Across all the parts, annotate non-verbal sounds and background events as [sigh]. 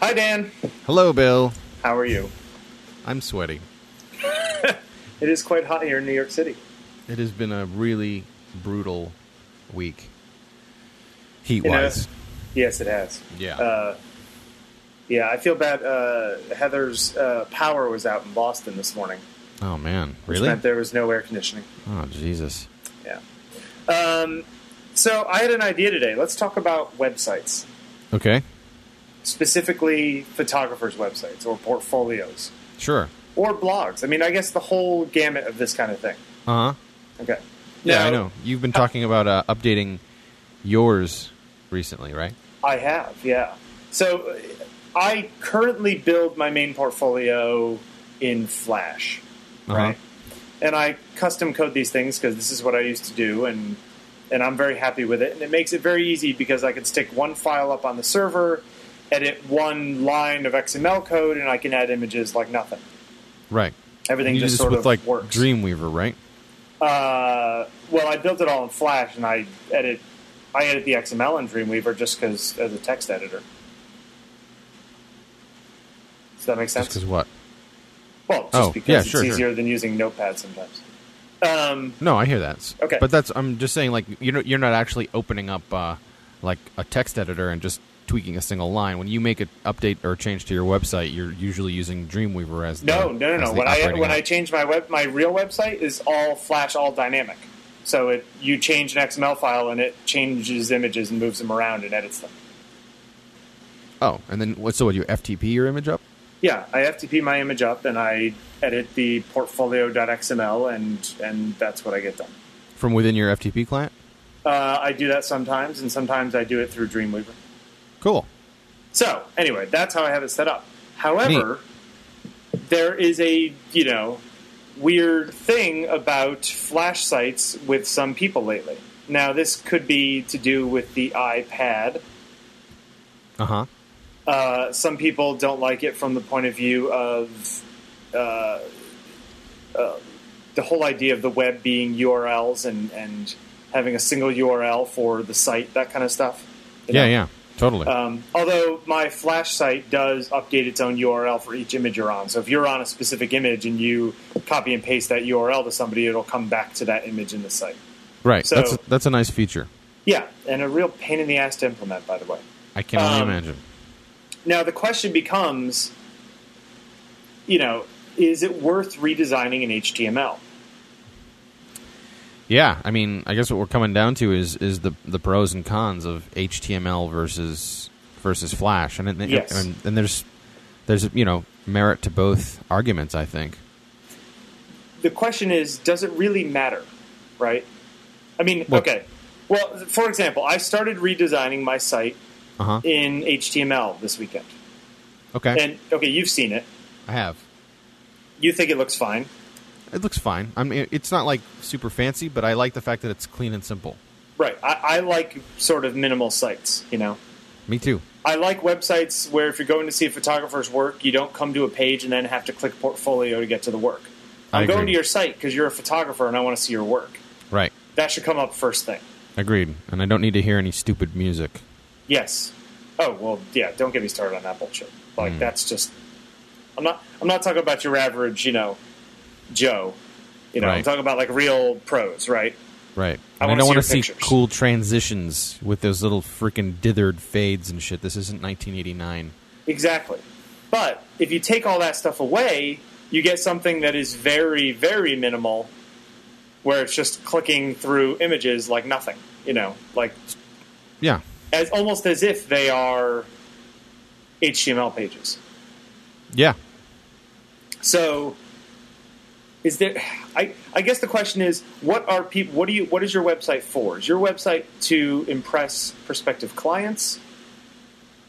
Hi, Dan. Hello, Bill. How are you? I'm sweaty. [laughs] It is quite hot here in New York City. It has been a really brutal week, heat wise. Yes, it has. Yeah. Uh, yeah, I feel bad. Uh, Heather's uh, power was out in Boston this morning, oh man, really? meant there was no air conditioning. Oh Jesus. Yeah. Um, so I had an idea today. Let's talk about websites, Okay, specifically photographers' websites or portfolios sure. or blogs. I mean, I guess the whole gamut of this kind of thing. Uh huh. Okay. Yeah, Now, I know. You've been talking about uh, updating yours recently, right? I have, yeah. So I currently build my main portfolio in Flash, Uh-huh. right? And I custom code these things because this is what I used to do, and and I'm very happy with it. And it makes it very easy because I can stick one file up on the server, edit one line of XML code, and I can add images like nothing. Right. Everything you do just sort with of like works. Dreamweaver, right? Uh, well, I built it all in Flash, and I edit I edit the XML in Dreamweaver just because as a text editor. Does that make Just sense? because what? Well, just Oh, because yeah, it's sure, sure. easier than using Notepad sometimes. Um, No, I hear that. Okay. but that's I'm just saying like you're not- you're not actually opening up uh, like a text editor and just tweaking a single line. When you make an update or change to your website, you're usually using Dreamweaver as the, no, no, no, no. When I when I change my web, my real website is all Flash, all dynamic. So it you change an XML file and it changes images and moves them around and edits them. oh, and then what? So what? You FTP your image up? Yeah, I FTP my image up and I edit the portfolio.xml and and that's what I get done. from within your FTP client? Uh, I do that sometimes, and sometimes I do it through Dreamweaver. Cool. So anyway, that's how I have it set up. However, there is a you know weird thing about Flash sites with some people lately. Now, this could be to do with the iPad. Uh huh. Uh, some people don't like it from the point of view of uh, uh, the whole idea of the web being URLs and, and having a single URL for the site, that kind of stuff. You Yeah, know? yeah, totally. Um, although my Flash site does update its own URL for each image you're on. So if you're on a specific image and you copy and paste that URL to somebody, it'll come back to that image in the site. right. so- that's that's a nice feature. Yeah, and a real pain in the ass to implement, by the way. I can only Um, imagine. Now the question becomes, you know, is it worth redesigning in HTML? Yeah, I mean, I guess what we're coming down to is is the the pros and cons of HTML versus versus Flash, and and, Yes. and, and there's there's you know merit to both arguments. I think. The question is, does it really matter? Right? I mean, Well- okay. Well, for example, I started redesigning my site Uh huh. in HTML this weekend. Okay, And okay, you've seen it. I have. You think it looks fine. It looks fine. I mean, it's not like super fancy, but I like the fact that it's clean and simple. Right. I, I like sort of minimal sites, you know. Me too. I like websites where if you're going to see a photographer's work, you don't come to a page and then have to click portfolio to get to the work. I I'm going agree. to your site because you're a photographer and I want to see your work. Right. That should come up first thing. Agreed. And I don't need to hear any stupid music. Yes. Oh well, yeah. Don't get me started on that bullshit. Like Mm. that's just. I'm not. I'm not talking about your average, you know, Joe. You know, I'm talking about like real pros, right? Right. I wanna don't want to see pictures. cool transitions with those little freaking dithered fades and shit. This isn't 1989. Exactly. But if you take all that stuff away, you get something that is very, very minimal, where it's just clicking through images like nothing. You know, like Yeah. as almost as if they are HTML pages. Yeah. So, is there? I I guess the question is, what are people? What do you? What is your website for? Is your website to impress prospective clients?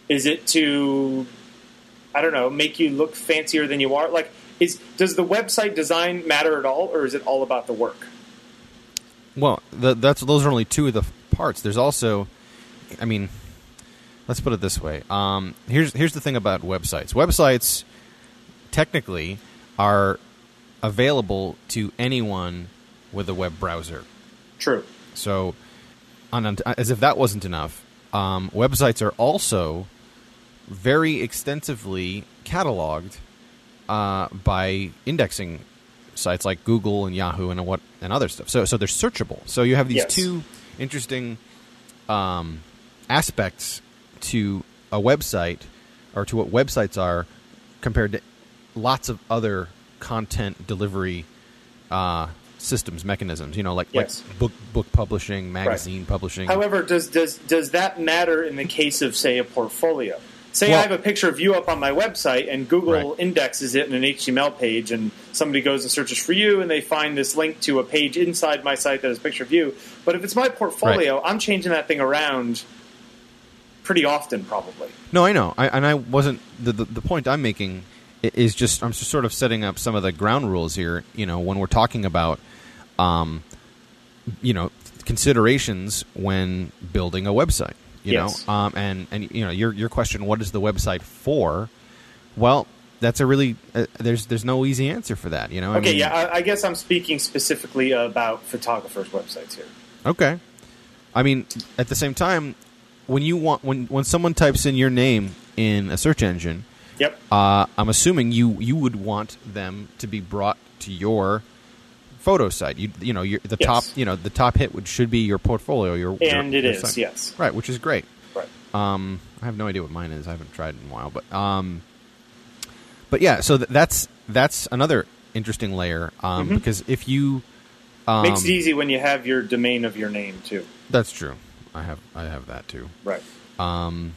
Is it to, I don't know, make you look fancier than you are? Like, is does the website design matter at all, or is it all about the work? Well, the, that's those are only two of the parts. There's also, I mean, let's put it this way. Um, here's here's the thing about websites. Websites technically are available to anyone with a web browser. True. So, on, as if that wasn't enough, um, websites are also very extensively cataloged uh, by indexing sites like Google and Yahoo and what and other stuff. So so they're searchable. So you have these Yes. two interesting um, aspects to a website or to what websites are compared to lots of other content delivery uh, systems mechanisms. You know, like Yes. like book book publishing, magazine publishing. However, does does does that matter in the case of say a portfolio? Say Well- I have a picture of you up on my website and Google Right. indexes it in an HTML page and somebody goes and searches for you and they find this link to a page inside my site that has a picture of you. But if it's my portfolio, I'm changing that thing around pretty often probably. No, I know, I, and I wasn't. The, the the point I'm making is just I'm just sort of setting up some of the ground rules here. You know, when we're talking about, um, you know, considerations when building a website. You Yes. know, um, and and you know your your question, what is the website for? Well, that's a really uh, there's there's no easy answer for that. You know, I Okay, mean- yeah, I, I guess I'm speaking specifically about photographers' websites here. Okay. I mean, at the same time, when you want when when someone types in your name in a search engine, Yep. uh, I'm assuming you you would want them to be brought to your photo site. You you know your, the Yes. top you know the top hit would should be your portfolio. Your And your, it your is, site. yes. right, which is great. Right. Um, I have no idea what mine is. I haven't tried in a while, but um, but yeah. So th- that's that's another interesting layer um, Mhm. because if you um, Makes it easy when you have your domain of your name too. That's true. I have I have that too. Right. Um,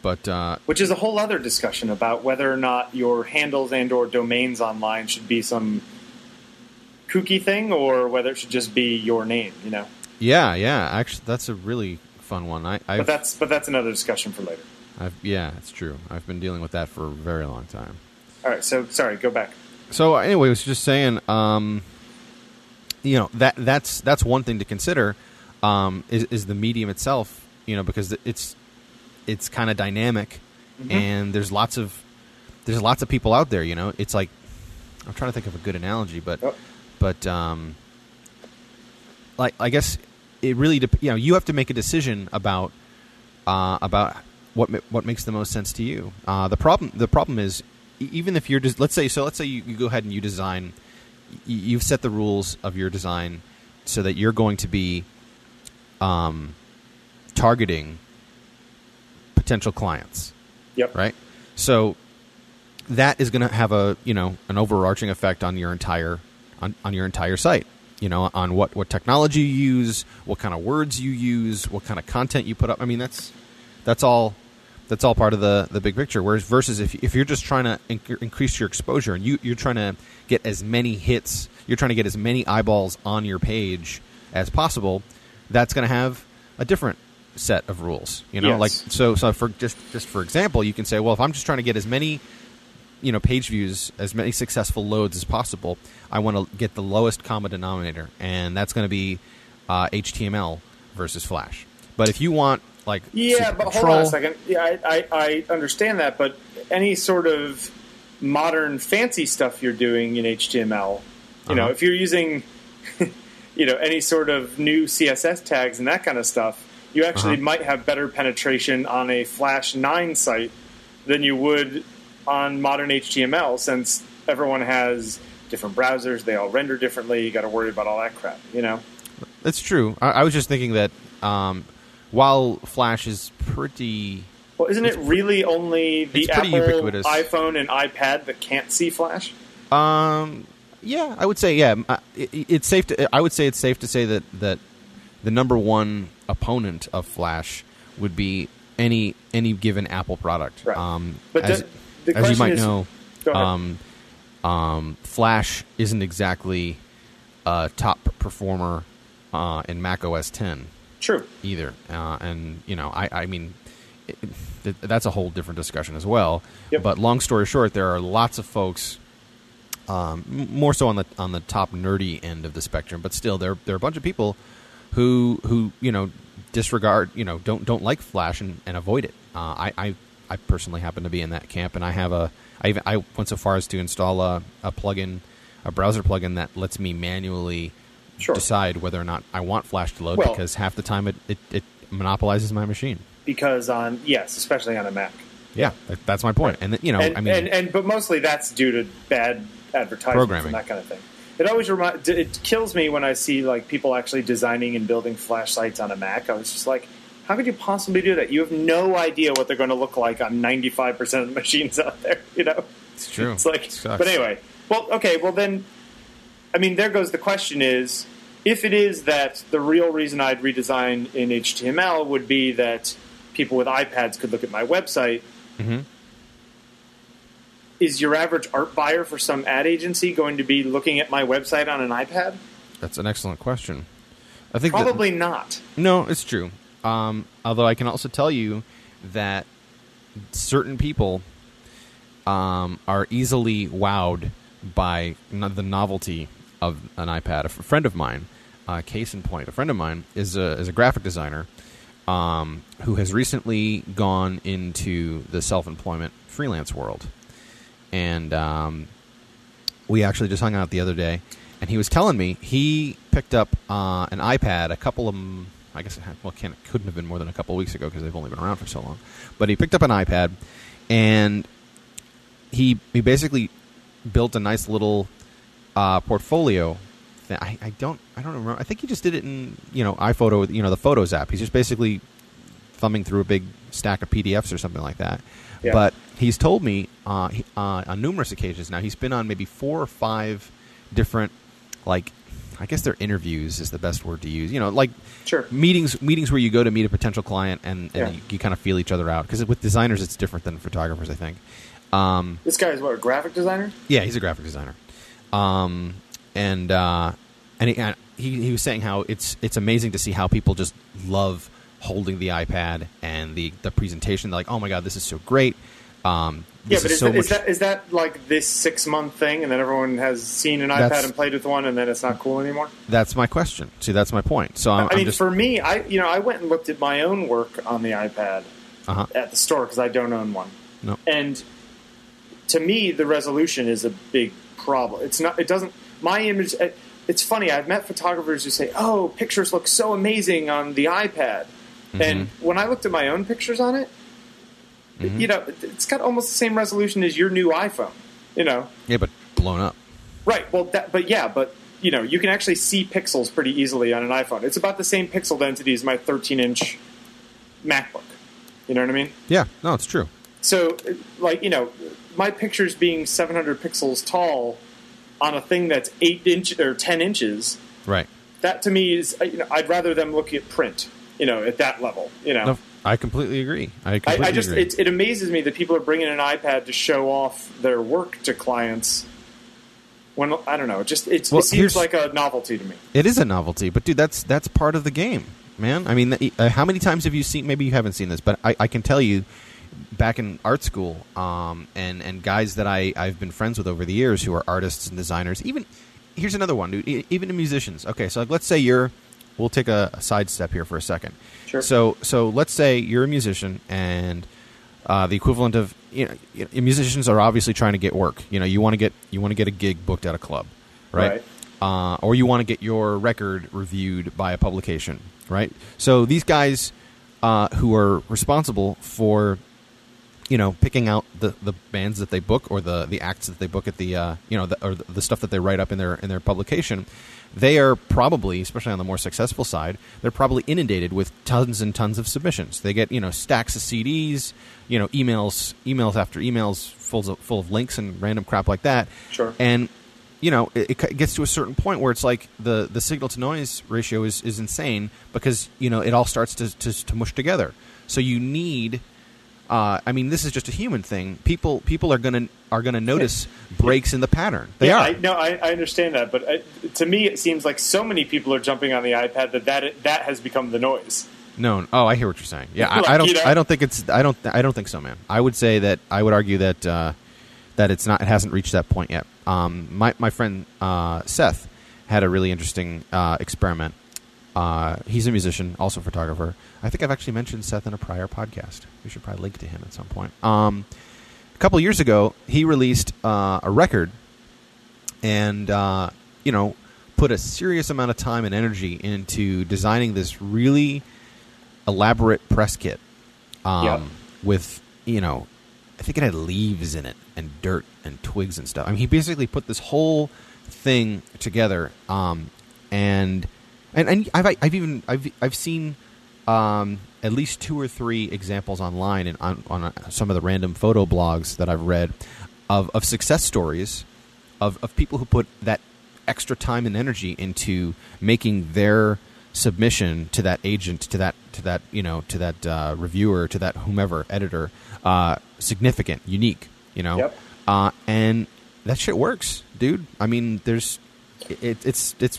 but uh, which is a whole other discussion about whether or not your handles and or domains online should be some kooky thing or whether it should just be your name you know yeah, yeah. Actually, that's a really fun one. I, but I've, that's but that's another discussion for later I've, yeah, it's true. I've been dealing with that for a very long time. all right so sorry go back So anyway, I was just saying, um, you know that that's that's one thing to consider um, is, is the medium itself. You know, because it's it's kind of dynamic, Mhm. and there's lots of there's lots of people out there. You know, it's like I'm trying to think of a good analogy, but Oh. but um, like I guess it really dep- you know you have to make a decision about uh, about what ma- what makes the most sense to you. Uh, the problem the problem is even if you're des- let's say so let's say you, you go ahead and you design you've set the rules of your design so that you're going to be um, targeting potential clients yep right? So that is going to have a you know an overarching effect on your entire on, on your entire site. You know, on what what technology you use, what kind of words you use, what kind of content you put up. I mean, that's that's all that's all part of the the big picture. Whereas versus if if you're just trying to inc- increase your exposure and you you're trying to get as many hits, you're trying to get as many eyeballs on your page as possible. That's going to have a different set of rules. You know, Yes. like so so for just just for example, you can say, well, if I'm just trying to get as many you know page views, as many successful loads as possible, I want to get the lowest common denominator, and that's going to be uh, HTML versus Flash. But if you want like yeah but hold on a second yeah I, I, I understand that but any sort of modern fancy stuff you're doing in html you know Uh-huh. if you're using [laughs] you know any sort of new css tags and that kind of stuff you actually Uh-huh. might have better penetration on a flash 9 site than you would on modern html since everyone has different browsers they all render differently you got to worry about all that crap you know That's true. I, I was just thinking that um, while Flash is pretty well isn't it really only the apple ubiquitous. iphone and ipad that can't see flash Um, yeah, I would say yeah. It, it's safe to. I would say it's safe to say that that the number one opponent of Flash would be any any given Apple product. Right. Um, But as, the- the as you might is- know, um, um, Flash isn't exactly a top performer uh, in Mac OS 10 True. either. Uh, and you know, I, I mean, it, it, that's a whole different discussion as well. Yep. But long story short, there are lots of folks, um, more so on the on the top nerdy end of the spectrum, but still, there there are a bunch of people who who you know disregard, you know, don't don't like Flash and, and avoid it. Uh, I, I I personally happen to be in that camp, and I have a I even, I went so far as to install a, a plugin, a browser plugin that lets me manually Sure. decide whether or not I want Flash to load Well- because half the time it, it, it monopolizes my machine. Because on yes, especially on a Mac. Yeah, that's my point. And you know, and, I mean, and, and but mostly that's due to bad advertising Programming. and that kind of thing. It always remind, it kills me when I see like people actually designing and building Flash sites on a Mac. I was just like, how could you possibly do that? You have no idea what they're going to look like on ninety five percent of the [laughs] machines out there. You know, it's true. it's like, It but anyway, well, okay, well then, I mean, there goes the question: is if it is that the real reason I'd redesign in HTML would be that people with iPads could look at my website. Mhm. Is your average art buyer for some ad agency going to be looking at my website on an iPad? that's an excellent question. I think that- Probably not. No, it's true. Um, although I can also tell you that certain people um, are easily wowed by the novelty of an iPad. A f- friend of mine, uh, case in point, a friend of mine is a, is a graphic designer um, who has recently gone into the self employment freelance world. And um, we actually just hung out the other day, and he was telling me he picked up uh, an iPad a couple of, I guess, it had, well, can't, couldn't have been more than a couple of weeks ago because they've only been around for so long. But he picked up an iPad, and he he basically built a nice little uh, portfolio. Thing. I, I don't I don't remember. I think he just did it in you know iPhoto, you know the Photos app. He's just basically thumbing through a big stack of PDFs or something like that. Yeah. But he's told me uh, he, uh, on numerous occasions now. He's been on maybe four or five different, like, I guess they're interviews is the best word to use. You know, like Sure. meetings meetings where you go to meet a potential client and, and Yeah. you, you kind of feel each other out. Because with designers, it's different than photographers, I think. Um, This guy is what a graphic designer. yeah, he's a graphic designer, um, and uh, and, he, and he he was saying how it's it's amazing to see how people just love holding the iPad and the the presentation. They're like, oh my god, this is so great. Um, Yeah, but is is, so that, is much. that is that like this six month thing, and then everyone has seen an That's- iPad and played with one, and then it's not cool anymore? that's my question. See, that's my point. So I'm, I mean, I'm just for me, I you know I went and looked at my own work on the iPad uh-huh. at the store because I don't own one, no. and to me, the resolution is a big problem. It's not. It doesn't. My image. it- It's funny. I've met photographers who say, "Oh, pictures look so amazing on the iPad," and Mm-hmm. when I looked at my own pictures on it, you know, it's got almost the same resolution as your new iPhone. You know, Yeah, but blown up. Right. Well, that, but yeah, but you know, you can actually see pixels pretty easily on an iPhone. It's about the same pixel density as my 13-inch MacBook. You know what I mean? Yeah, no, it's true. So, like, you know, my pictures being 700 pixels tall on a thing that's eight inch or 10 inches. Right. That to me is, you know, I'd rather them look at print. You know, at that level. You know. No, I completely agree. I I, completely I just agree. it, it amazes me that people are bringing an iPad to show off their work to clients. When I don't know, it just it, Well, it seems like a novelty to me. It is a novelty, but dude, that's that's part of the game, man. I mean, uh, how many times have you seen? Maybe you haven't seen this, but I, I can tell you, back in art school, um, and and guys that I I've been friends with over the years who are artists and designers. Even here's another one, dude. Even to musicians. Okay, so like, let's say you're. We'll take a, a sidestep here for a second. Sure. So so let's say you're a musician and. Uh, the equivalent of you know, musicians are obviously trying to get work. You know, you want to get you want to get a gig booked at a club, right? uh, or you want to get your record reviewed by a publication, right? So these guys uh, who are responsible for, you know, picking out the, the bands that they book or the, the acts that they book at the, uh, you know, the, or the stuff that they write up in their in their publication, they are probably, especially on the more successful side, they're probably inundated with tons and tons of submissions. They get you know stacks of CDs, you know, emails, emails after emails, full of, full of links and random crap like that. Sure. And you know, it, it gets to a certain point where it's like the, the signal to noise ratio is, is insane because you know it all starts to, to, to mush together. So you need, uh, I mean, this is just a human thing. People people are gonna are gonna notice breaks in the pattern. They yeah, are. I, no, I, I understand that, but I, to me, it seems like so many people are jumping on the iPad that that, that has become the noise. No, oh, I hear what you're saying. Yeah, I, [laughs] I don't. you know- I don't think it's. I don't. I don't think so, man. I would say that. I would argue that uh, that it's not. It hasn't reached that point yet. Um, my my friend uh, Seth had a really interesting uh, experiment. Uh, he's a musician, also a photographer. I think I've actually mentioned Seth in a prior podcast. We should probably link to him at some point. Um, a couple years ago, he released uh, a record, and uh, you know, put a serious amount of time and energy into designing this really elaborate press kit um, Yeah. with you know I think it had leaves in it and dirt and twigs and stuff. I mean, he basically put this whole thing together, um, and and and I've I've even I've I've seen um, at least two or three examples online and on, on uh, some of the random photo blogs that I've read of, of success stories of, of people who put that extra time and energy into making their submission to that agent, to that to that you know to that uh, reviewer, to that whomever editor, uh, significant, unique. You know, Yep. uh, and that shit works, dude. I mean, there's it, it's it's.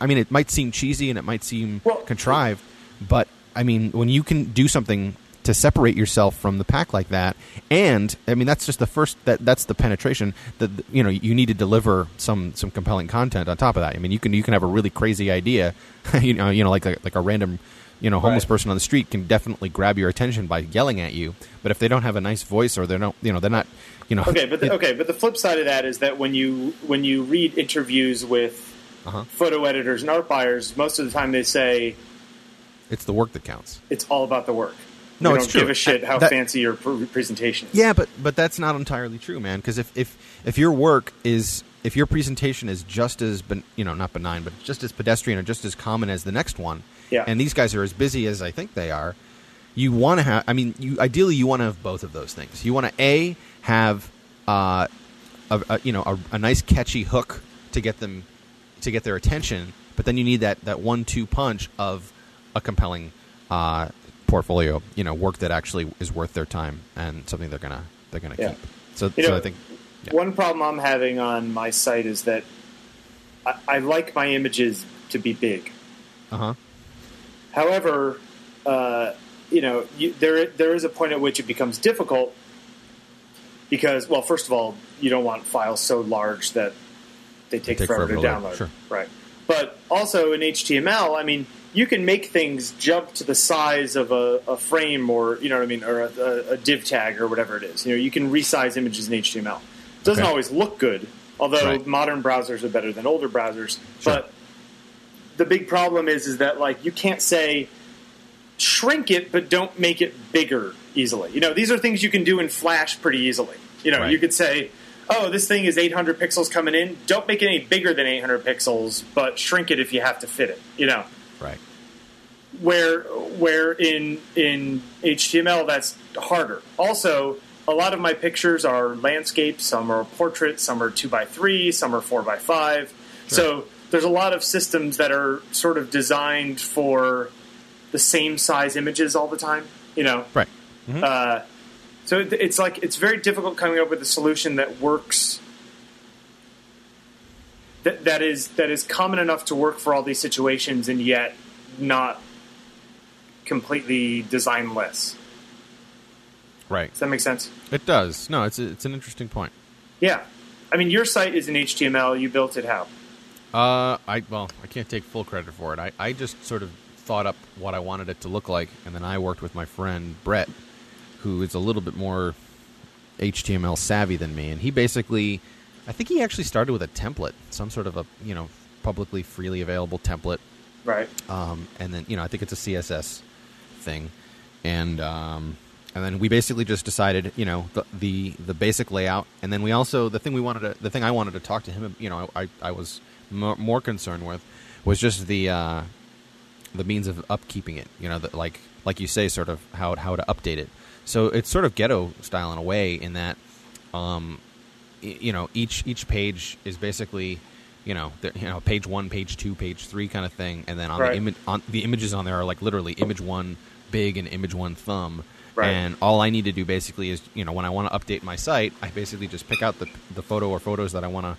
I mean, it might seem cheesy and it might seem Well- contrived, but I mean, when you can do something to separate yourself from the pack like that, and I mean, that's just the first that that's the penetration. That you know, you need to deliver some some compelling content on top of that. I mean, you can you can have a really crazy idea, [laughs] you know, you know, like a, like a random. You know, homeless Right. person on the street can definitely grab your attention by yelling at you. But if they don't have a nice voice or they're not, you know, they're not, you know, Okay, but the, okay, but the flip side of that is that when you when you read interviews with Uh-huh. photo editors and art buyers, most of the time they say it's the work that counts. it's all about the work. No, we it's don't true. give a shit how That- fancy your pr- presentation is. Yeah, but but that's not entirely true, man. Because if, if if your work is if your presentation is just as ben, you know not benign, but just as pedestrian or just as common as the next one, Yeah. and these guys are as busy as I think they are, you want to have. I mean, you ideally you want to have both of those things. You want to a have uh, a, a you know a, a nice catchy hook to get them to get their attention, but then you need that that one two punch of a compelling uh, portfolio. You know, work that actually is worth their time and something they're gonna they're gonna Yeah. keep. So, You so know, I think yeah. One problem I'm having on my site is that I, I like my images to be big. uh huh However, uh, you know, you, there there is a point at which it becomes difficult because, well, first of all, you don't want files so large that they take, Take forever, forever to download. sure. Right. But also in HTML, I mean, you can make things jump to the size of a, a frame or you know what I mean, or a, a, a div tag or whatever it is. You know, you can resize images in HTML. It doesn't Okay. always look good, although Right. modern browsers are better than older browsers. Sure. But the big problem is is that like you can't say shrink it but don't make it bigger easily. You know, these are things you can do in Flash pretty easily. You know, Right. you could say, "Oh, this thing is 800 pixels coming in. Don't make it any bigger than 800 pixels, but shrink it if you have to fit it." You know, right where where in in HTML that's harder. Also, a lot of my pictures are landscapes, some are portraits, some are two by three, some are four by five. So there's a lot of systems that are sort of designed for the same size images all the time. You know, right uh, so it's like it's very difficult coming up with a solution that works. That, that is that is common enough to work for all these situations, and yet not completely designless. right. Does that make sense? It does. No, it's a, it's an interesting point. Yeah, I mean, your site is in HTML. You built it how? Uh, I well, I can't take full credit for it. I, I just sort of thought up what I wanted it to look like, and then I worked with my friend Brett, who is a little bit more HTML savvy than me, and he basically, I think he actually started with a template, some sort of a you know publicly freely available template, Right. um, and then you know I think it's a CSS thing, and um, and then we basically just decided you know the, the the basic layout, and then we also the thing we wanted to the thing I wanted to talk to him you know I I was more, more concerned with was just the uh, the means of upkeeping it you know that like like you say sort of how how to update it so it's sort of ghetto style in a way in that um, y- you know each each page is basically you know the, you know page one page two page three kind of thing and then on Right. the image on the images on there are like literally image one big and image one thumb Right. and all I need to do basically is you know when I want to update my site I basically just pick out the the photo or photos that I want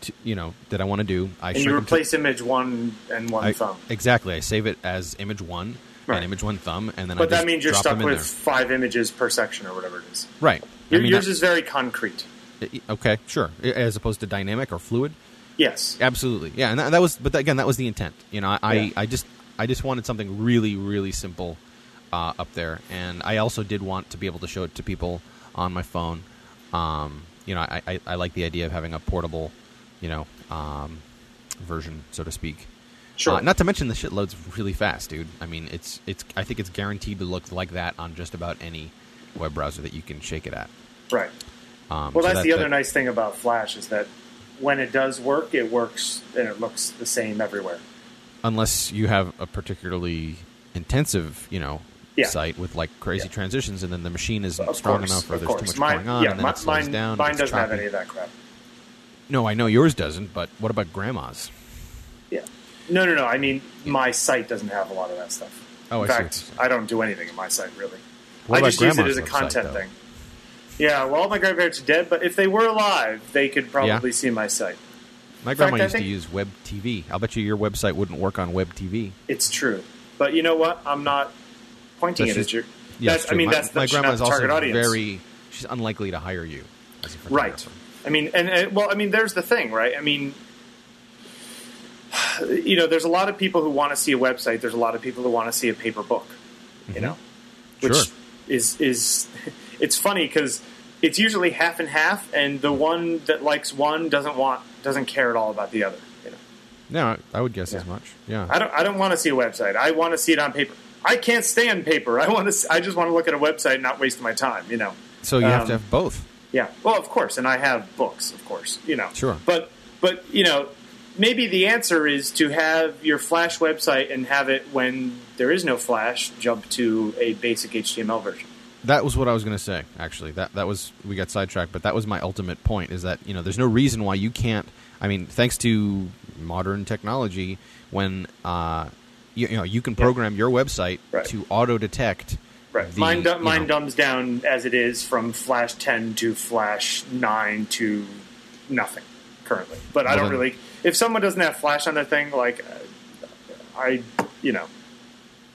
to you know that I want to do I And you them to- replace image one and one I- thumb. exactly I save it as image one Right. and image one thumb and then I But that means you're stuck with five images per section or whatever it is. right I mean, yours I- is very concrete. okay sure as opposed to dynamic or fluid Yes. Absolutely, yeah, and that, that was, but again, that was the intent. You know, I, Yeah. I just, I just wanted something really, really simple uh, up there, and I also did want to be able to show it to people on my phone. Um, you know, I, I, I like the idea of having a portable, you know, um, version, so to speak. Sure. Uh, not to mention the shit loads really fast, dude. I mean, it's, it's, I think it's guaranteed to look like that on just about any web browser that you can shake it at. Right. Um, Well, so that's that- the other that- nice thing about Flash is that when it does work, it works and it looks the same everywhere. unless you have a particularly intensive, you know, Yeah. site with like crazy Yeah. transitions, and then the machine isn't strong course, enough, or there's too much mine, going on, yeah, and then it slows mine, down. mine doesn't have any of that crap. No, I know yours doesn't, but what about grandma's? Yeah. No, no, no. I mean, my site doesn't have a lot of that stuff. Oh, In I fact, what. I don't do anything in my site really. What I just use it as a content thing. Yeah, well, my grandparents are dead, but if they were alive, they could probably see my site. My fact, grandma I used to use Web TV. I'll bet you your website wouldn't work on Web TV. It's true, but you know what? I'm not pointing That's it just- at you. Yeah, that's, it's I mean, my, that's my grandma's also target audience. very. She's unlikely to hire you as a Right. I mean, and, and well, I mean, there's the thing, right? I mean, you know, there's a lot of people who want to see a website. There's a lot of people who want to see a paper book. You know, which Sure. is is [laughs] it's funny because it's usually half and half, and the one that likes one doesn't want doesn't care at all about the other. You know, No, I would guess Yeah. as much. Yeah. I don't I don't want to see a website. I want to see it on paper. I can't stand paper. I want to. I just want to look at a website and not waste my time. You know. So you have Um, to have both. Yeah. Well, of course, and I have books, of course. You know. Sure. But but you know, maybe the answer is to have your Flash website and have it when there is no Flash jump to a basic HTML version. That was what I was going to say. Actually, that that was we got sidetracked, but that was my ultimate point. Is that you know there's no reason why you can't. I mean, thanks to modern technology, when uh, you, you know you can program your website Right. to auto detect. Right. the, mine mine know- dumbs down as it is from Flash 10 to Flash 9 to nothing currently. But I don't then- really. If someone doesn't have Flash on their thing, like I, you know,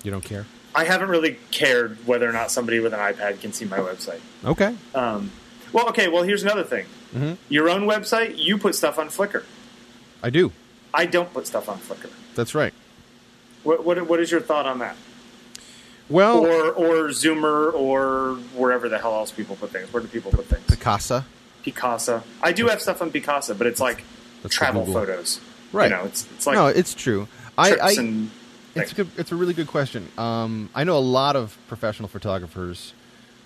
You don't care. I haven't really cared whether or not somebody with an iPad can see my website. Okay. Um, well, okay. Well, here's another thing. hmm Your own website, you put stuff on Flickr. I do. I don't put stuff on Flickr. That's right. What, what, what is your thought on that? Well, Or or Zooomr or wherever the hell else people put things. Where do people put things? Picasa. Picasa. I do have stuff on Picasa, but it's like That's travel photos. Right. You know, it's it's like no, it's true. I, I and It's a good, it's a really good question. Um, I know a lot of professional photographers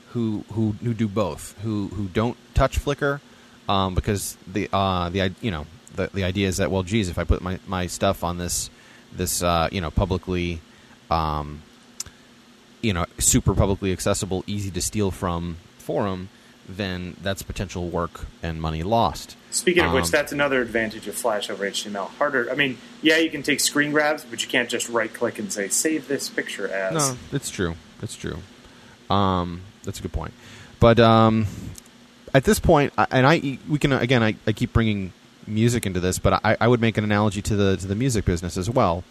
who who who do both. Who who don't touch Flickr um, because the uh, the you know the the idea is that well, geez, if I put my, my stuff on this this uh, you know publicly um, you know super publicly accessible, easy to steal from forum, then that's potential work and money lost. Speaking of which, Um, that's another advantage of Flash over HTML. Harder. I mean, yeah, you can take screen grabs, but you can't just right click and say save this picture as. No, it's true. It's true. Um, that's a good point. But um, at this and I we can again, I, I keep bringing music into this, but I, I would make an analogy to the to the music business as well.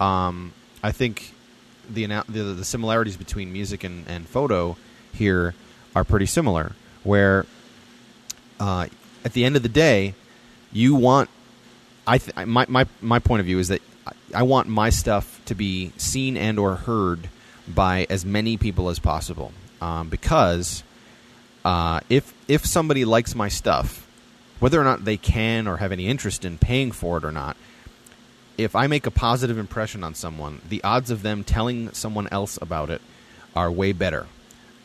Um, I think the, the the similarities between music and, and photo here are pretty similar. Where uh, at the end of the day, you want I th- my my my point of view is that I- want my stuff to be seen and or heard by as many people as possible um, because uh, if if somebody likes my stuff, whether or not they can or have any interest in paying for it or not, if I make a positive impression on someone, the odds of them telling someone else about it are way better.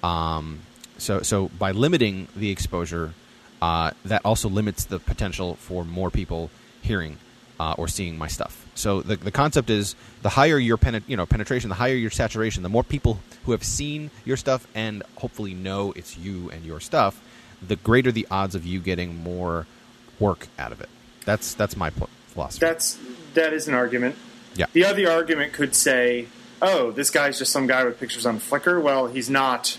Um, so, so by limiting the exposure, uh, that also limits the potential for more people hearing uh, or seeing my stuff. So the, the concept is the higher your penet- you know penetration, the higher your saturation, the more people who have seen your stuff and hopefully know it's you and your stuff, the greater the odds of you getting more work out of it. That's that's my pl- philosophy. That's that is an argument. Yeah. The other argument could say, "Oh, this guy's just some guy with pictures on Flickr." Well, he's not.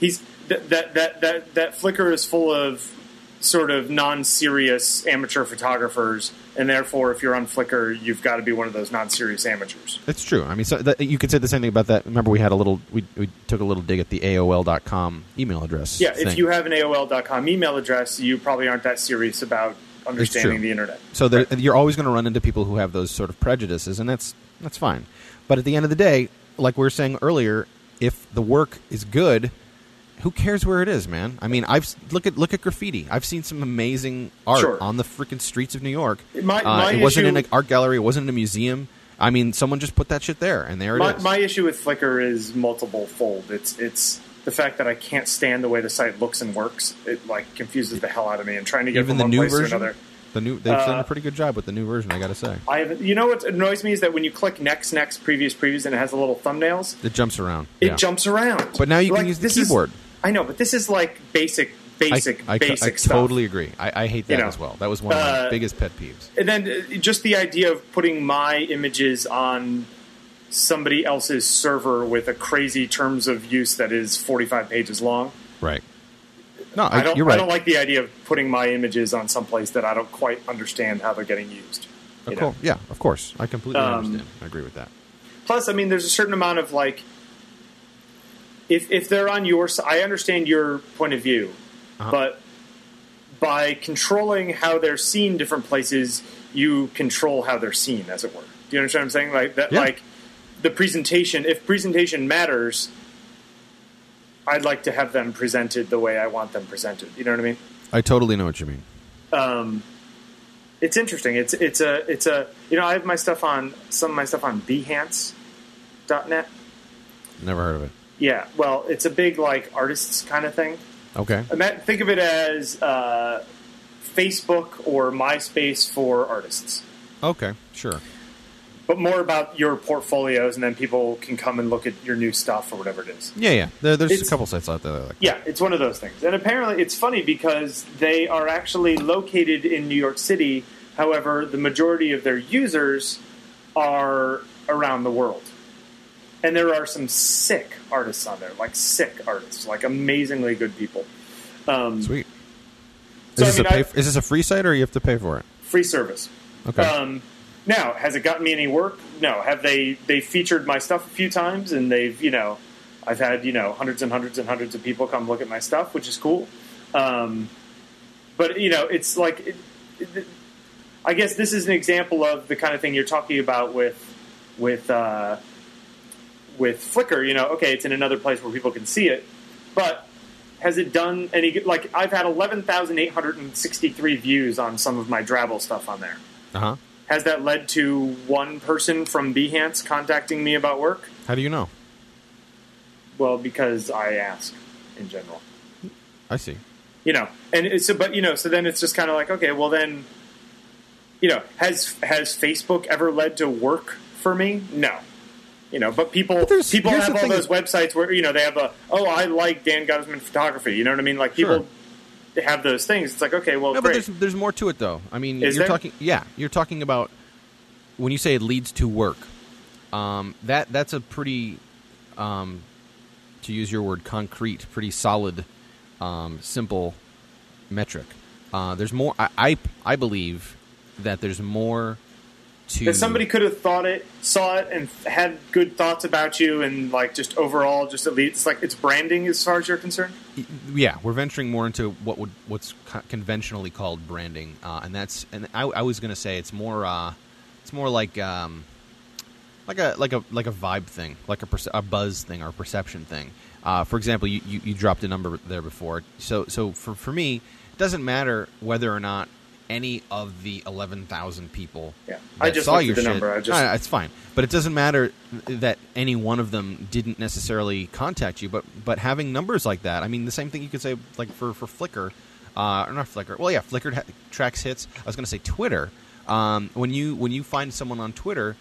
He's that that that that, that Flickr is full of sort of non-serious amateur photographers, and therefore, if you're on Flickr, you've got to be one of those non-serious amateurs. It's true. I mean, so that, you could say the same thing about that. Remember, we had a little, we, we took a little dig at the AOL.com email address. Yeah, thing. if you have an AOL.com email address, you probably aren't that serious about understanding the internet. So there, you're always going to run into people who have those sort of prejudices, and that's that's fine. But at the end of the day, like we were saying earlier, if the work is good, who cares where it is, man? I mean, I've look at look at graffiti. I've seen some amazing art Sure. on the freaking streets of New York. My- Uh, my it wasn't in an art gallery. It wasn't in a museum. I mean, someone just put that shit there, and there it is. My, my issue with Flickr is multiple fold. It's it's the fact that I can't stand the way the site looks and works. It like confuses the hell out of me. And trying to get Even from the one new version, to another. the new they've done Uh, a pretty good job with the new version. I got to say, I have, you know what annoys me is that when you click next, next, previous, previous, and it has the little thumbnails, it jumps around. it yeah. jumps around. But now you can use the this is- keyboard. I know, but this is like basic, basic, I, I, basic I stuff. totally agree. I, I hate that You know, as well. That was one of my uh, biggest pet peeves. And then uh, just the idea of putting my images on somebody else's server with a crazy terms of use that is 45 pages long. Right. No, I, I don't, you're right. I don't like the idea of putting my images on someplace that I don't quite understand how they're getting used. Of know? Yeah, of course. I completely Um, understand. I agree with that. Plus, I mean, there's a certain amount of like, if if they're on your side, I understand your point of view, Uh-huh. but by controlling how they're seen different places, you control how they're seen, as it were. Do you understand what I'm saying? Like that, Yeah. like the presentation. If presentation matters, I'd like to have them presented the way I want them presented. You know what I mean? I totally know what you mean. um, it's interesting. It's it's a it's a you know I have my stuff on some of my stuff on Behance.net. Never heard of it. Yeah, well, it's a big like artists kind of thing. Okay. Ima- Think of it as uh, Facebook or MySpace for artists, Okay. Sure. but more about your portfolios, and then people can come and look at your new stuff or whatever it is. Yeah, yeah. There, there's It's- a couple sites out there like. Yeah, it's one of those things. And apparently, it's funny because they are actually located in New York City. However, the majority of their users are around the world. And there are some sick artists on there, like sick artists, like amazingly good people. Um, Sweet. Is So, I this mean, a pay, I- is this a free site or you have to pay for it? free service. Okay. Um, now, has it gotten me any work? No. Have they they featured my stuff a few times, and they've you know, I've had you know hundreds and hundreds and hundreds of people come look at my stuff, which is cool. Um, but you know, it's like, it, it, I guess this is an example of the kind of thing you're talking about with with uh, with Flickr. You know, okay, it's in another place where people can see it, but has it done any? Like, I've had eleven thousand eight hundred and sixty-three views on some of my Drabble stuff on there. Uh huh. Has that led to one person from Behance contacting me about work? How do you know? Well, because I ask in general. I see. You know, and it's, so, but you know, so then it's just kind of like, okay, well then, you know, has has Facebook ever led to work for me? No. You know, but people But people have all those websites where you know they have a oh I like Dan Guttersman photography. You know what I mean? Like people have those things. It's like okay, well, No, but there's there's more to it though. I mean, Is you're there? talking. Yeah, you're talking about when you say it leads to work. Um, that that's a pretty, um, to use your word, concrete, pretty solid, um, simple metric. Uh, there's more. I, I I believe that there's more to that somebody could have thought it, saw it, and had good thoughts about you, and like just overall, just at least it's like it's branding as far as you're concerned. yeah, we're venturing more into what would what's conventionally called branding, uh, and that's and I, I was going to say it's more uh, it's more like um, like a like a like a vibe thing, like a, perce- a buzz thing or a perception thing. Uh, for example, you, you, you dropped a number there before, so so for for me, it doesn't matter whether or not any of the eleven thousand people Yeah. I just saw your the shit, number. I just- Uh, it's fine, but it doesn't matter that any one of them didn't necessarily contact you. But but having numbers like that, I mean, the same thing you could say like for for Flickr, uh, or not Flickr. Well, yeah, Flickr ha- tracks hits. I was going to say Twitter. Um, when you when you find someone on Twitter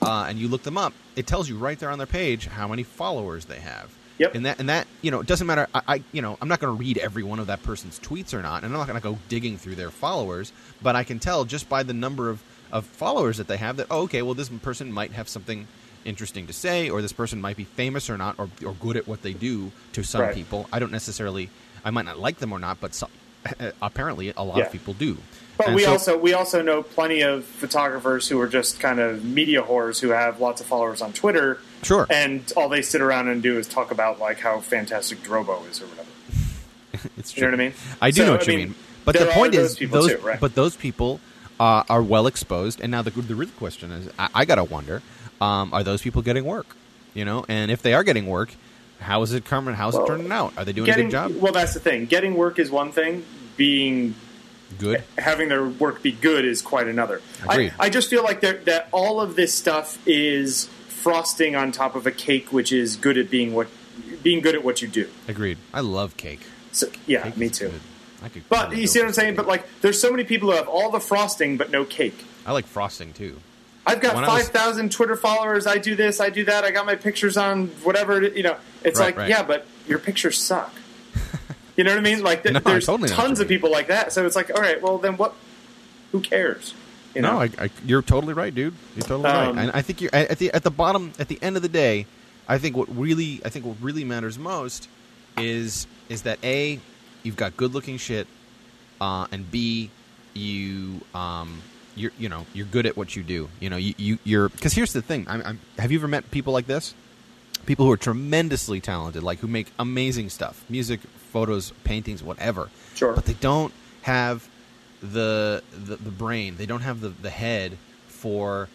uh, and you look them up, it tells you right there on their page how many followers they have. Yep. And that and that you know it doesn't matter. I, I you know I'm not going to read every one of that person's tweets or not, and I'm not going to go digging through their followers. But I can tell just by the number of of followers that they have that oh, okay, well this person might have something interesting to say, or this person might be famous or not, or or good at what they do to some Right. people. I don't necessarily. I might not like them or not, but some, [laughs] apparently a lot Yeah. of people do. But And we so- also we also know plenty of photographers who are just kind of media whores who have lots of followers on Twitter, sure and all they sit around and do is talk about like how fantastic Drobo is or whatever. [laughs] it's You true. know what I mean? I do So, know what I you mean, mean. But the point those is, those, too, right? but those people uh, are well exposed. And now the the real question is, I, I gotta wonder, um, are those people getting work? You know, and if they are getting work, how is it coming? How's Well, it turning out? Are they doing Getting a good job? well, that's the thing. Getting work is one thing. Being Good. having their work be good is quite another. Agreed. I, I just feel like that all of this stuff is frosting on top of a cake, which is good at being what being good at what you do. Agreed. I love cake. So yeah, Cake me too. good. I could. But you see what I'm saying? some But like, there's so many people who have all the frosting but no cake. I like frosting too. I've got When was- five thousand Twitter followers. I do this, I do that. I got my pictures on whatever. You know, it's Right, like, right. yeah, but your pictures suck. you know what I mean? Like, th- [laughs] No, there's totally tons of people like that. So it's like, all right, well then what? Who cares? You know? No, I, I, you're totally right, dude. You're totally Um, right. And I think you're at the at the bottom, at the end of the day, I think what really, I think what really matters most is is that a, you've got good looking shit, uh, and b, you um, you're you know you're good at what you do. You know, you, you you're because here's the thing. I'm, I'm, have you ever met people like this? People who are tremendously talented, like who make amazing stuff, music, photos, paintings, whatever. Sure. But they don't have the the, the brain. They don't have the, the head for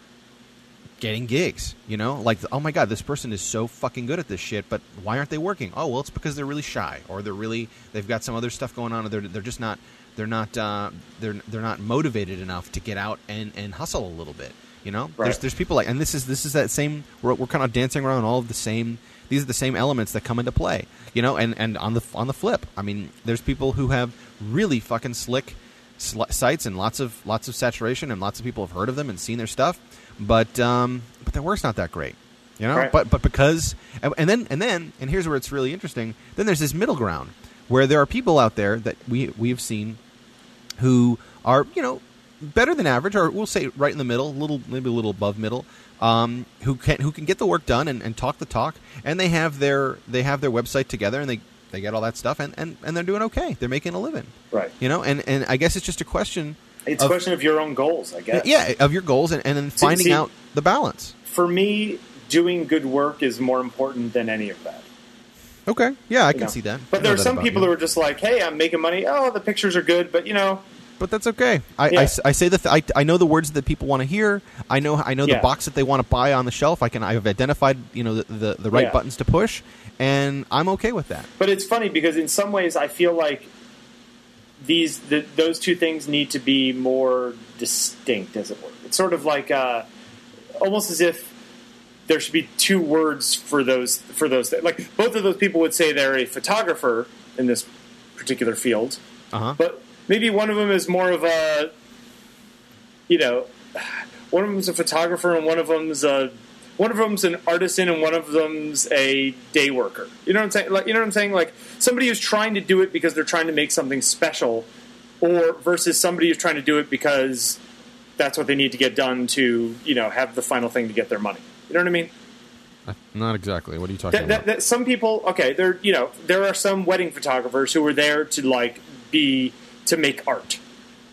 getting gigs. You know, like oh my god, this person is so fucking good at this shit, but why aren't they working? Oh well, it's because they're really shy, or they're really they've got some other stuff going on, or they're they're just not they're not uh, they're they're not motivated enough to get out and, and hustle a little bit. You know, Right. there's there's people like, and this is this is that same. We're, we're kind of dancing around all of the same. These are the same elements that come into play. You know, and and on the on the flip, I mean, there's people who have really fucking slick sl- sites and lots of lots of saturation, and lots of people have heard of them and seen their stuff, but um, but their work's not that great. You know, Right. but but because and and then and then and here's where it's really interesting. Then there's this middle ground where there are people out there that we we have seen who are you know better than average, or we'll say right in the middle, little maybe a little above middle, um, who can who can get the work done and, and talk the talk, and they have their they have their website together and they they get all that stuff and, and, and they're doing okay. They're making a living, Right. you know. And and I guess it's just a question, It's a question of your own goals, I guess. yeah, of your goals and, and then finding see- out the balance. For me, doing good work is more important than any of that. Okay, yeah, I you can know. see that. But there are some people you. who are just like, "Hey, I'm making money. Oh, the pictures are good, but you know, But that's okay. I, Yeah. I I say the th- I, I know the words that people want to hear. I know I know Yeah. the box that they want to buy on the shelf. I can I've identified you know the the, the right Yeah. buttons to push, and I'm okay with that. But it's funny because in some ways I feel like these the, those two things need to be more distinct, as it were. It's sort of like uh, almost as if there should be two words for those for those. Like both of those people would say they're a photographer in this particular field, Uh huh. but maybe one of them is more of a, you know, one of them's a photographer and one of them's a, one of them's an artisan and one of them's a day worker. You know what I'm saying? Like, you know what I'm saying? Like somebody who's trying to do it because they're trying to make something special, or versus somebody who's trying to do it because that's what they need to get done to, you know, have the final thing to get their money. You know what I mean? Uh, not exactly. What are you talking that, that, that some people okay there you know there are some wedding photographers who are there to like be to make art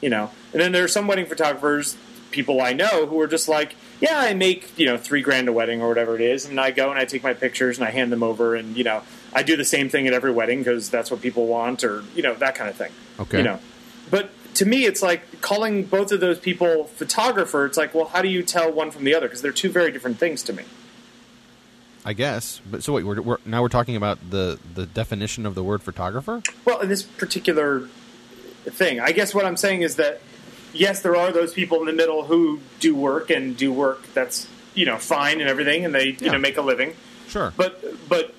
you know and then there are some wedding photographers people i know who are just like yeah i make you know three grand a wedding or whatever it is and i go and i take my pictures and i hand them over and you know i do the same thing at every wedding because that's what people want or you know that kind of thing Okay. you know but to me it's like calling both of those people photographer it's like well how do you tell one from the other because they're two very different things to me I guess. But so wait, we're, we're now we're talking about the the definition of the word photographer. Well, in this particular thing, I guess what I'm saying is that yes, there are those people in the middle who do work and do work that's you know fine and everything, and they you Yeah. know make a living. Sure. But but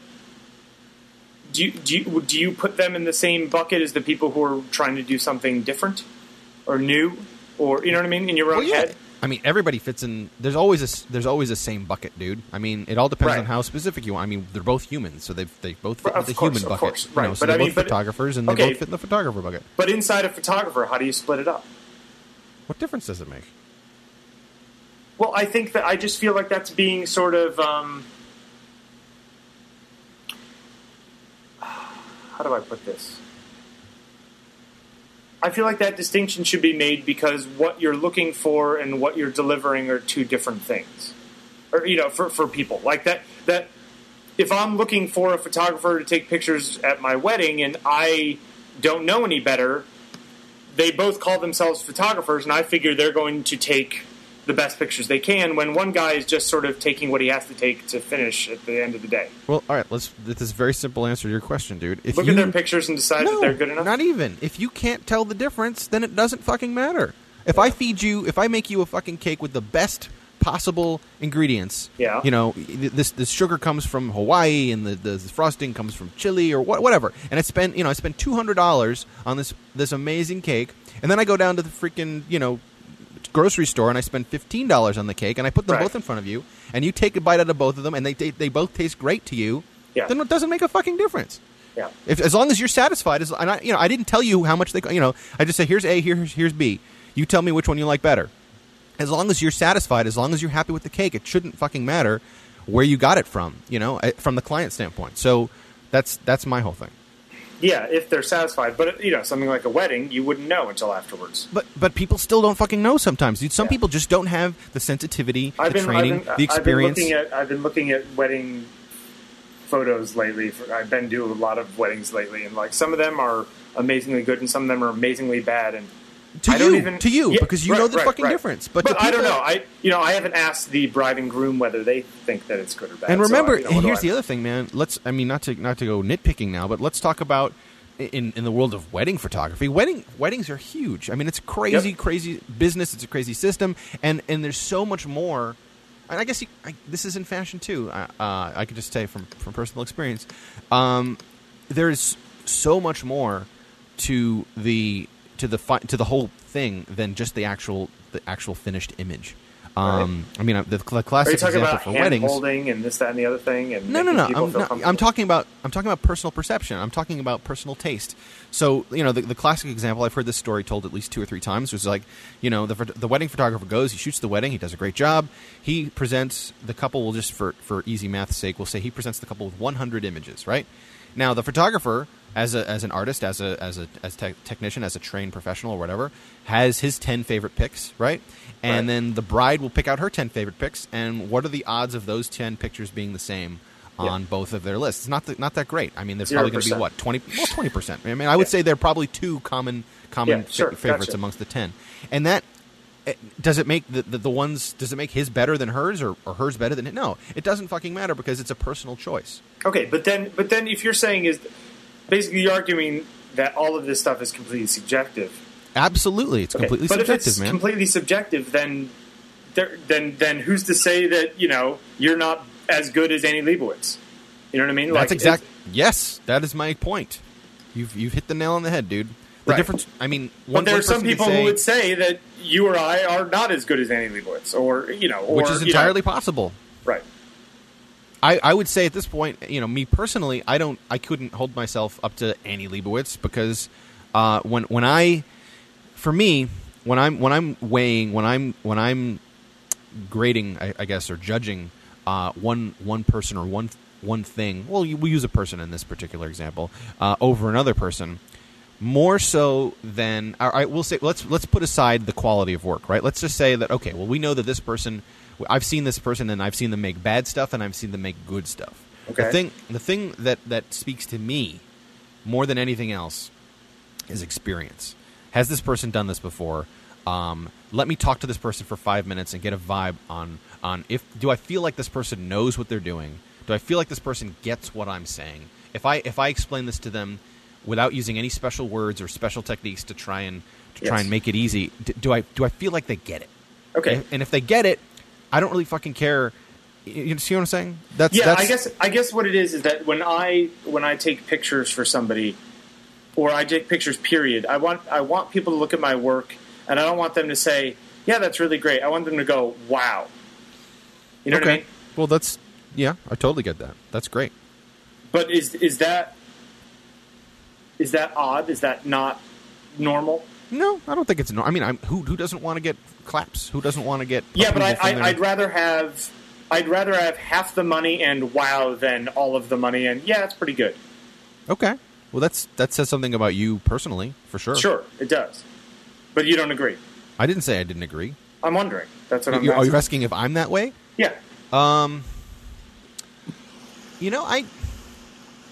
do you, do you, do you put them in the same bucket as the people who are trying to do something different or new, or you know what I mean in your own well, yeah. head? I mean, everybody fits in. There's always a there's always a same bucket, dude. I mean, it all depends Right. on how specific you want. I mean, they're both humans, so they they both fit in the course, human of bucket. course. you Right, know, so but they're I mean, both photographers, and they okay. both fit in the photographer bucket. But inside a photographer, how do you split it up? What difference does it make? Well, I think that I just feel like that's being sort of. Um, how do I put this? I feel like that distinction should be made because what you're looking for and what you're delivering are two different things. Or you know, for for people like that that if I'm looking for a photographer to take pictures at my wedding and I don't know any better, they both call themselves photographers, and I figure they're going to take the best pictures they can. When one guy is just sort of taking what he has to take to finish at the end of the day. Well, all right. Let's. This is a very simple answer to your question, dude. If Look you, at their pictures and decide no, that they're good enough. Not even. If you can't tell the difference, then it doesn't fucking matter. If I feed you, if I make you a fucking cake with the best possible ingredients. Yeah. You know, this this sugar comes from Hawaii, and the, the frosting comes from Chile, or what, whatever. And I spent, you know, I spent two hundred dollars on this this amazing cake, and then I go down to the freaking, you know, grocery store and I spend fifteen dollars on the cake, and I put them Right. both in front of you, and you take a bite out of both of them, and they they, they both taste great to you. Yeah. Then it doesn't make a fucking difference. Yeah. If as long as you're satisfied, as and I, you know, I didn't tell you how much they, you know, I just say here's A, here's here's B. You tell me which one you like better. As long as you're satisfied, as long as you're happy with the cake, it shouldn't fucking matter where you got it from. You know, from the client standpoint. So that's that's my whole thing. Yeah, if they're satisfied. But you know, something like a wedding, you wouldn't know until afterwards. But but people still don't fucking know sometimes. Dude, some Yeah. people just don't have the sensitivity, I've the been, training, I've been, the experience. I've been looking at I've been looking at wedding photos lately. For, I've been to a lot of weddings lately, and like some of them are amazingly good, and some of them are amazingly bad. And to you, even to you, Yeah, because you right, know the right, fucking right. difference. But, But, to I don't know. I you know I haven't asked the bride and groom whether they think that it's good or bad. And so, remember, what do here's the other thing, man. Let's, I mean, not to not to go nitpicking now, but let's talk about in in the world of wedding photography. Wedding weddings are huge. I mean, it's crazy, Yep. crazy business. It's a crazy system, and and there's so much more. And I guess you, I, this is in fashion too. Uh, uh, I could just say from from personal experience, um, there's so much more to the to the fi- to the whole thing than just the actual the actual finished image. Um, I mean, uh, the, the Are classic you talking example about for weddings. holding and this, that, and the other thing? And No, no, no. I'm, not. I'm talking about I'm talking about personal perception. I'm talking about personal taste. So you know, the, the classic example I've heard this story told at least two or three times was like, you know, the the wedding photographer goes, he shoots the wedding, he does a great job. He presents the couple. Will just for for easy math's sake, we'll say he presents the couple with 100 images, right? Now the photographer, as a as an artist, as a as a as tech technician, as a trained professional or whatever, has his 10 favorite picks, right? And Right. then the bride will pick out her 10 favorite picks, and what are the odds of those 10 pictures being the same Yeah. on both of their lists? It's Not th- not that great. I mean, there's probably going to be what 20 well 20 percent. I mean, I would Yeah. say there are probably two common common Yeah, sure, fa- favorites gotcha. amongst the 10, and that. eh, Does it make the, the, the ones? Does it make his better than hers, or, or hers better than it? No, it doesn't fucking matter because it's a personal choice. Okay, but then, but then, if you're saying is basically you're arguing that all of this stuff is completely subjective. Absolutely, it's Okay, completely but subjective, if it's man. completely subjective, then there, then then who's to say that you know you're not as good as Annie Leibovitz? You know what I mean? That's Like, exact. Yes, that is my point. You've you've hit the nail on the head, dude. The Right. difference. I mean, But there are some people say, who would say that you or I are not as good as Annie Leibovitz, or you know, or, which is you know- entirely possible. right. I, I would say at this point, you know, me personally, I don't, I couldn't hold myself up to Annie Leibovitz because uh, when when I, for me, when I'm when I'm weighing, when I'm when I'm grading, I, I guess, or judging uh, one one person or one one thing. Well, we use a person in this particular example uh, over another person. More so than all right, we'll say let's let's put aside the quality of work, right? Let's just say that okay, well we know that this person, I've seen this person and I've seen them make bad stuff and I've seen them make good stuff. The thing the thing that that speaks to me more than anything else is experience. Has this person done this before? Um, let me talk to this person for five minutes and get a vibe on on if do I feel like this person knows what they're doing? Do I feel like this person gets what I'm saying? If I if I explain this to them without using any special words or special techniques to try and to try and make it easy, d- do I do I feel like they get it? Okay. And, and if they get it, I don't really fucking care. You see what I'm saying? That's Yeah, that's, I guess I guess what it is is that when I when I take pictures for somebody, or I take pictures, period. I want I want people to look at my work, and I don't want them to say, "Yeah, that's really great." I want them to go, "Wow." You know okay. what I mean? Well, that's yeah, I totally get that. That's great. But is is that is that odd? Is that not normal? No, I don't think it's no. I mean, I'm, who who doesn't want to get claps? Who doesn't want to get? Yeah, but I, I, I'd rather have I'd rather have half the money and wow than all of the money and yeah, it's pretty good. okay. Well, that's that says something about you personally, for sure. Sure, it does. But you don't agree. I didn't say I didn't agree. I'm wondering. That's what I'm You, are you asking if I'm that way? Yeah. Um, you know, I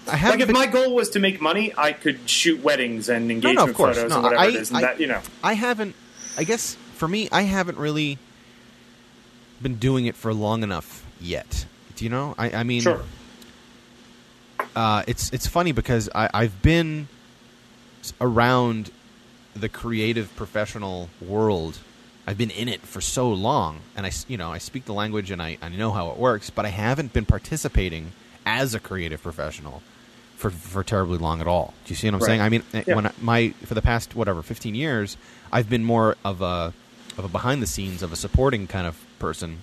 I Like haven't. if been- my goal was to make money, I could shoot weddings and no, engagement no, course, photos no. and whatever I, it is, and I, that you know. I haven't. I guess for me, I haven't really been doing it for long enough yet. Do you know? I, I mean, Sure. uh, it's it's funny because I, I've been around the creative professional world I've been in it for so long, and I you know I speak the language and I, I know how it works, but I haven't been participating as a creative professional for for terribly long at all. Do you see what I'm Right. saying? I mean, eh, Yeah. when I, my for the past whatever 15 years, I've been more of a of a behind the scenes of a supporting kind of person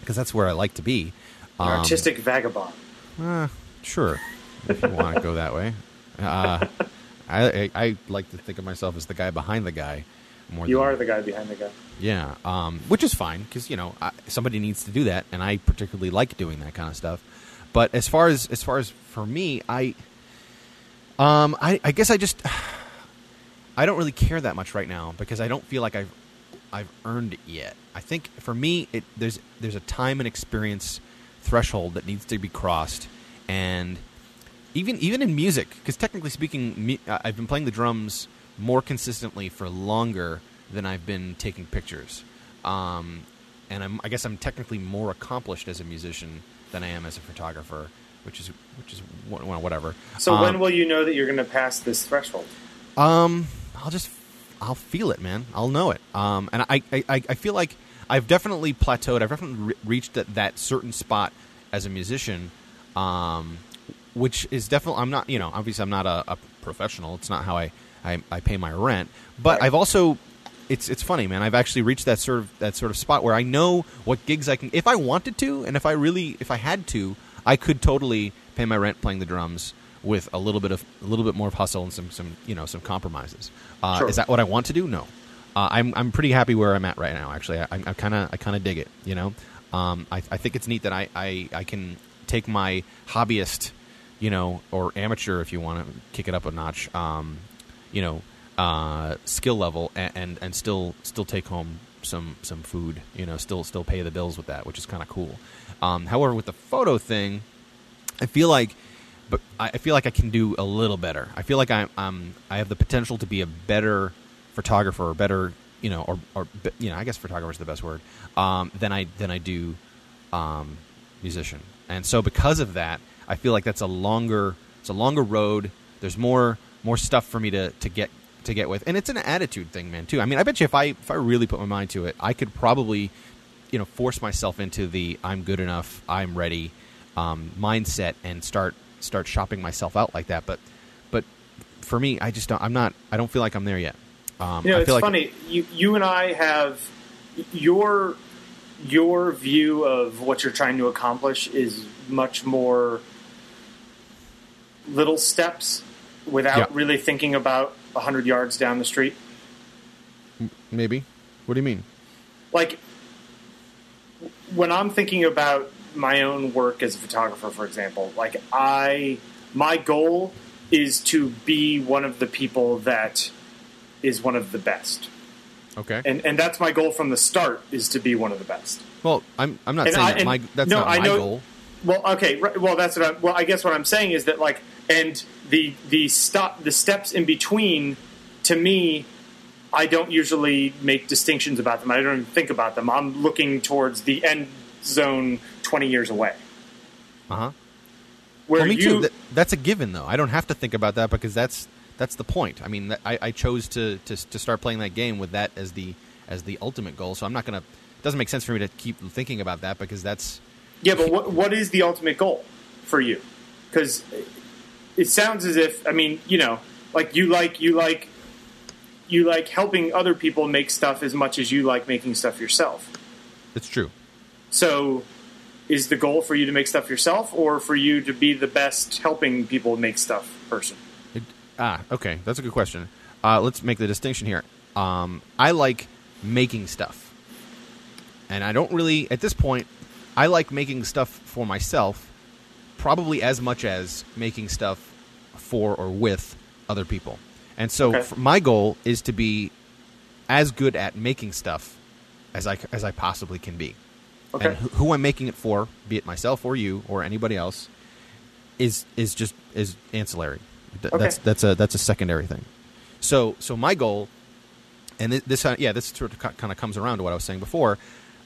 because that's where I like to be. An Um, artistic vagabond. uh, sure, if you want to go that way. [laughs] Uh, I, I I like to think of myself as the guy behind the guy. More You than, are the guy behind the guy. yeah, um, which is fine because you know I, somebody needs to do that, and I particularly like doing that kind of stuff. But as far as as far as for me, I, um, I, I guess I just [sighs] I don't really care that much right now because I don't feel like I've I've earned it yet. I think for me, it there's there's a time and experience threshold that needs to be crossed, and even even in music, because technically speaking, me, I've been playing the drums more consistently for longer than I've been taking pictures, um, and I'm, I guess I'm technically more accomplished as a musician than I am as a photographer, which is which is well, whatever. So Um, when will you know that you're going to pass this threshold? um, I'll just, I'll feel it, man. I'll know it. Um, and I, I, I feel like I've definitely plateaued. I've definitely re- reached that, that certain spot as a musician, um, which is definitely. I'm not, you know, obviously I'm not a, a professional. It's not how I, I, I pay my rent. But Right. I've also, it's, it's funny, man. I've actually reached that sort of that sort of spot where I know what gigs I can, if I wanted to, and if I really, if I had to, I could totally pay my rent playing the drums with a little bit of a little bit more of hustle and some some you know some compromises. Uh, Sure. Is that what I want to do? No. Uh, I'm I'm pretty happy where I'm at right now. Actually, I, I kind of I kind of dig it. You know, um, I, I think it's neat that I, I, I can take my hobbyist, you know, or amateur if you want to kick it up a notch, um, you know, uh, skill level and, and and still still take home some some food. You know, still still pay the bills with that, which is kind of cool. Um, however, with the photo thing, I feel like, but I feel like I can do a little better. I feel like I'm, I'm I have the potential to be a better photographer, or better, you know, or, or you know, I guess photographer is the best word. Um, than I than I do um, musician, and so because of that, I feel like that's a longer it's a longer road. There's more more stuff for me to to get to get with, and it's an attitude thing, man. Too. I mean, I bet you if I if I really put my mind to it, I could probably you know force myself into the I'm good enough, I'm ready um, mindset and start start shopping myself out like that. But but for me, I just don't. I'm not. I don't feel like I'm there yet. Um, You know, it's like, funny. You you and I have your your view of what you're trying to accomplish is much more little steps without Yeah. really thinking about a hundred yards down the street. Maybe. What do you mean? Like when I'm thinking about my own work as a photographer, for example, like I my goal is to be one of the people that is one of the best. Okay. and and that's my goal from the start is to be one of the best. well, I'm. I'm not And saying I- that my. That's no, not I my know- goal. Well, okay, right, well that's what I well I guess what I'm saying is that like and the the stop the steps in between to me I don't usually make distinctions about them. I don't even think about them. I'm looking towards the end zone 20 years away. Uh huh. Where Well, me you too. Th- that's a given, though. I don't have to think about that because that's that's the point. I mean, I, I chose to, to to start playing that game with that as the as the ultimate goal. So I'm not gonna. It doesn't make sense for me to keep thinking about that because that's Yeah, but what what is the ultimate goal for you? Because it sounds as if I mean, you know, like you like you like you like helping other people make stuff as much as you like making stuff yourself. it's true. So, is the goal for you to make stuff yourself, or for you to be the best helping people make stuff person? It, ah, okay, that's a good question. Uh, let's make the distinction here. Um, I like making stuff, and I don't really at this point. I like making stuff for myself, probably as much as making stuff for or with other people. And so, Okay. my goal is to be as good at making stuff as I as I possibly can be. Okay. And who, I'm making it for, be it myself or you or anybody else, is is just is ancillary. Th- Okay. That's that's a that's a secondary thing. So so my goal, and thi- this uh, yeah this sort of kind of comes around to what I was saying before.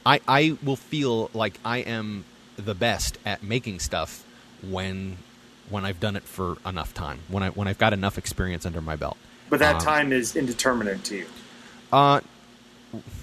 I I will feel like I am the best at making stuff when when I've done it for enough time when I when I've got enough experience under my belt. But that Um, time is indeterminate to you. Uh,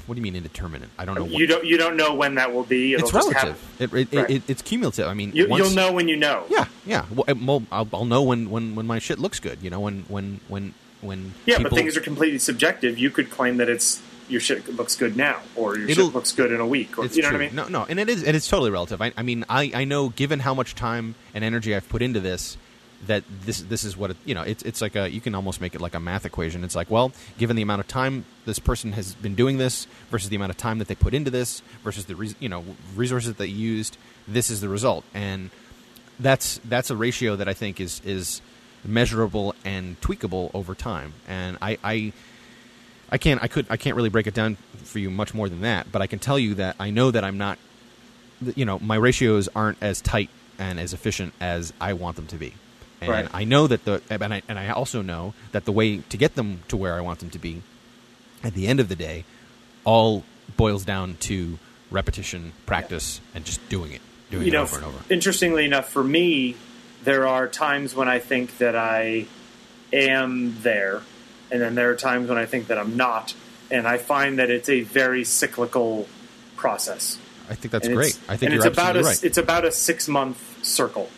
what do you mean indeterminate? I don't know. You don't you don't know when that will be. It'll it's relative. It, it, Right. it, it's cumulative. I mean, You, once, you'll know when you know. Yeah, yeah. Eh, well, I'll, I'll know when, when, when my shit looks good. You know, when when when when Yeah, people, but things are completely subjective. You could claim that it's your shit looks good now, or your It'll- shit looks good in a week, or you know true. what I mean. No, no, and it is. It is totally relative. I, I mean, I, I know, given how much time and energy I've put into this, that this this is what it, you know. It's it's like a you can almost make it like a math equation. It's like, well, given the amount of time this person has been doing this versus the amount of time that they put into this versus the you know resources that they used, this is the result, and that's that's a ratio that I think is is measurable and tweakable over time. And I, I I can't I could I can't really break it down for you much more than that, but I can tell you that I know that I'm not you know, my ratios aren't as tight and as efficient as I want them to be. And Right. I know that the and I and I also know that the way to get them to where I want them to be at the end of the day all boils down to repetition, practice, and just doing it. Doing you it know, over and over. interestingly enough, for me, there are times when I think that I am there, and then there are times when I think that I'm not, and I find that it's a very cyclical process. I think that's And great. I think and you're it's about a absolutely right. it's about a six month circle.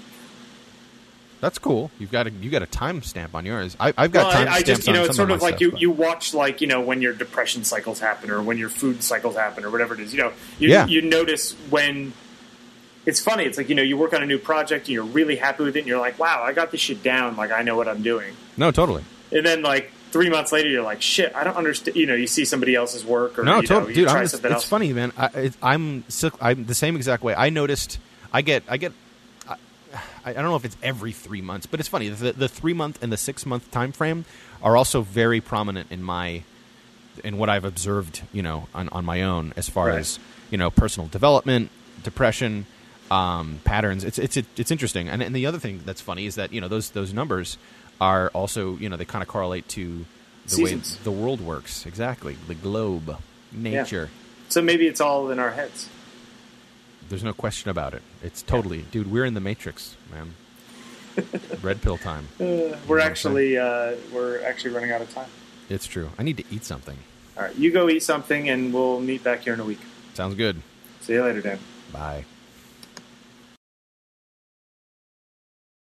That's cool. You've got a you got a timestamp on yours. I, I've got Well, time I, I just you on know it's sort my of like stuff, you but- you watch like you know when your depression cycles happen or when your food cycles happen or whatever it is. You know you Yeah. you notice when. It's funny. It's like you know you work on a new project and you're really happy with it and you're like, wow, I got this shit down. Like I know what I'm doing. No, totally. And then like three months later, you're like, shit, I don't understand. You know, you see somebody else's work or No, you know, totally, you dude. try I'm just, something it's else. funny, man. I, it, I'm I'm the same exact way. I noticed. I get. I get. I, don't know if it's every three months, but it's funny. The, the three month and the six month time frame are also very prominent in my in what I've observed. You know, on, on my own as far Right. as you know, personal development, depression, um, patterns. It's it's it's interesting. And, and the other thing that's funny is that you know those those numbers are also you know they kind of correlate to the Seasons. way the world works. Exactly, the globe, nature. So maybe it's all in our heads. There's no question about it. It's totally, dude. We're in the matrix, man. [laughs] Red pill time. Uh, we're actually uh, we're actually running out of time. It's true. I need to eat something. All right, you go eat something, and we'll meet back here in a week. Sounds good. See you later, Dan. Bye.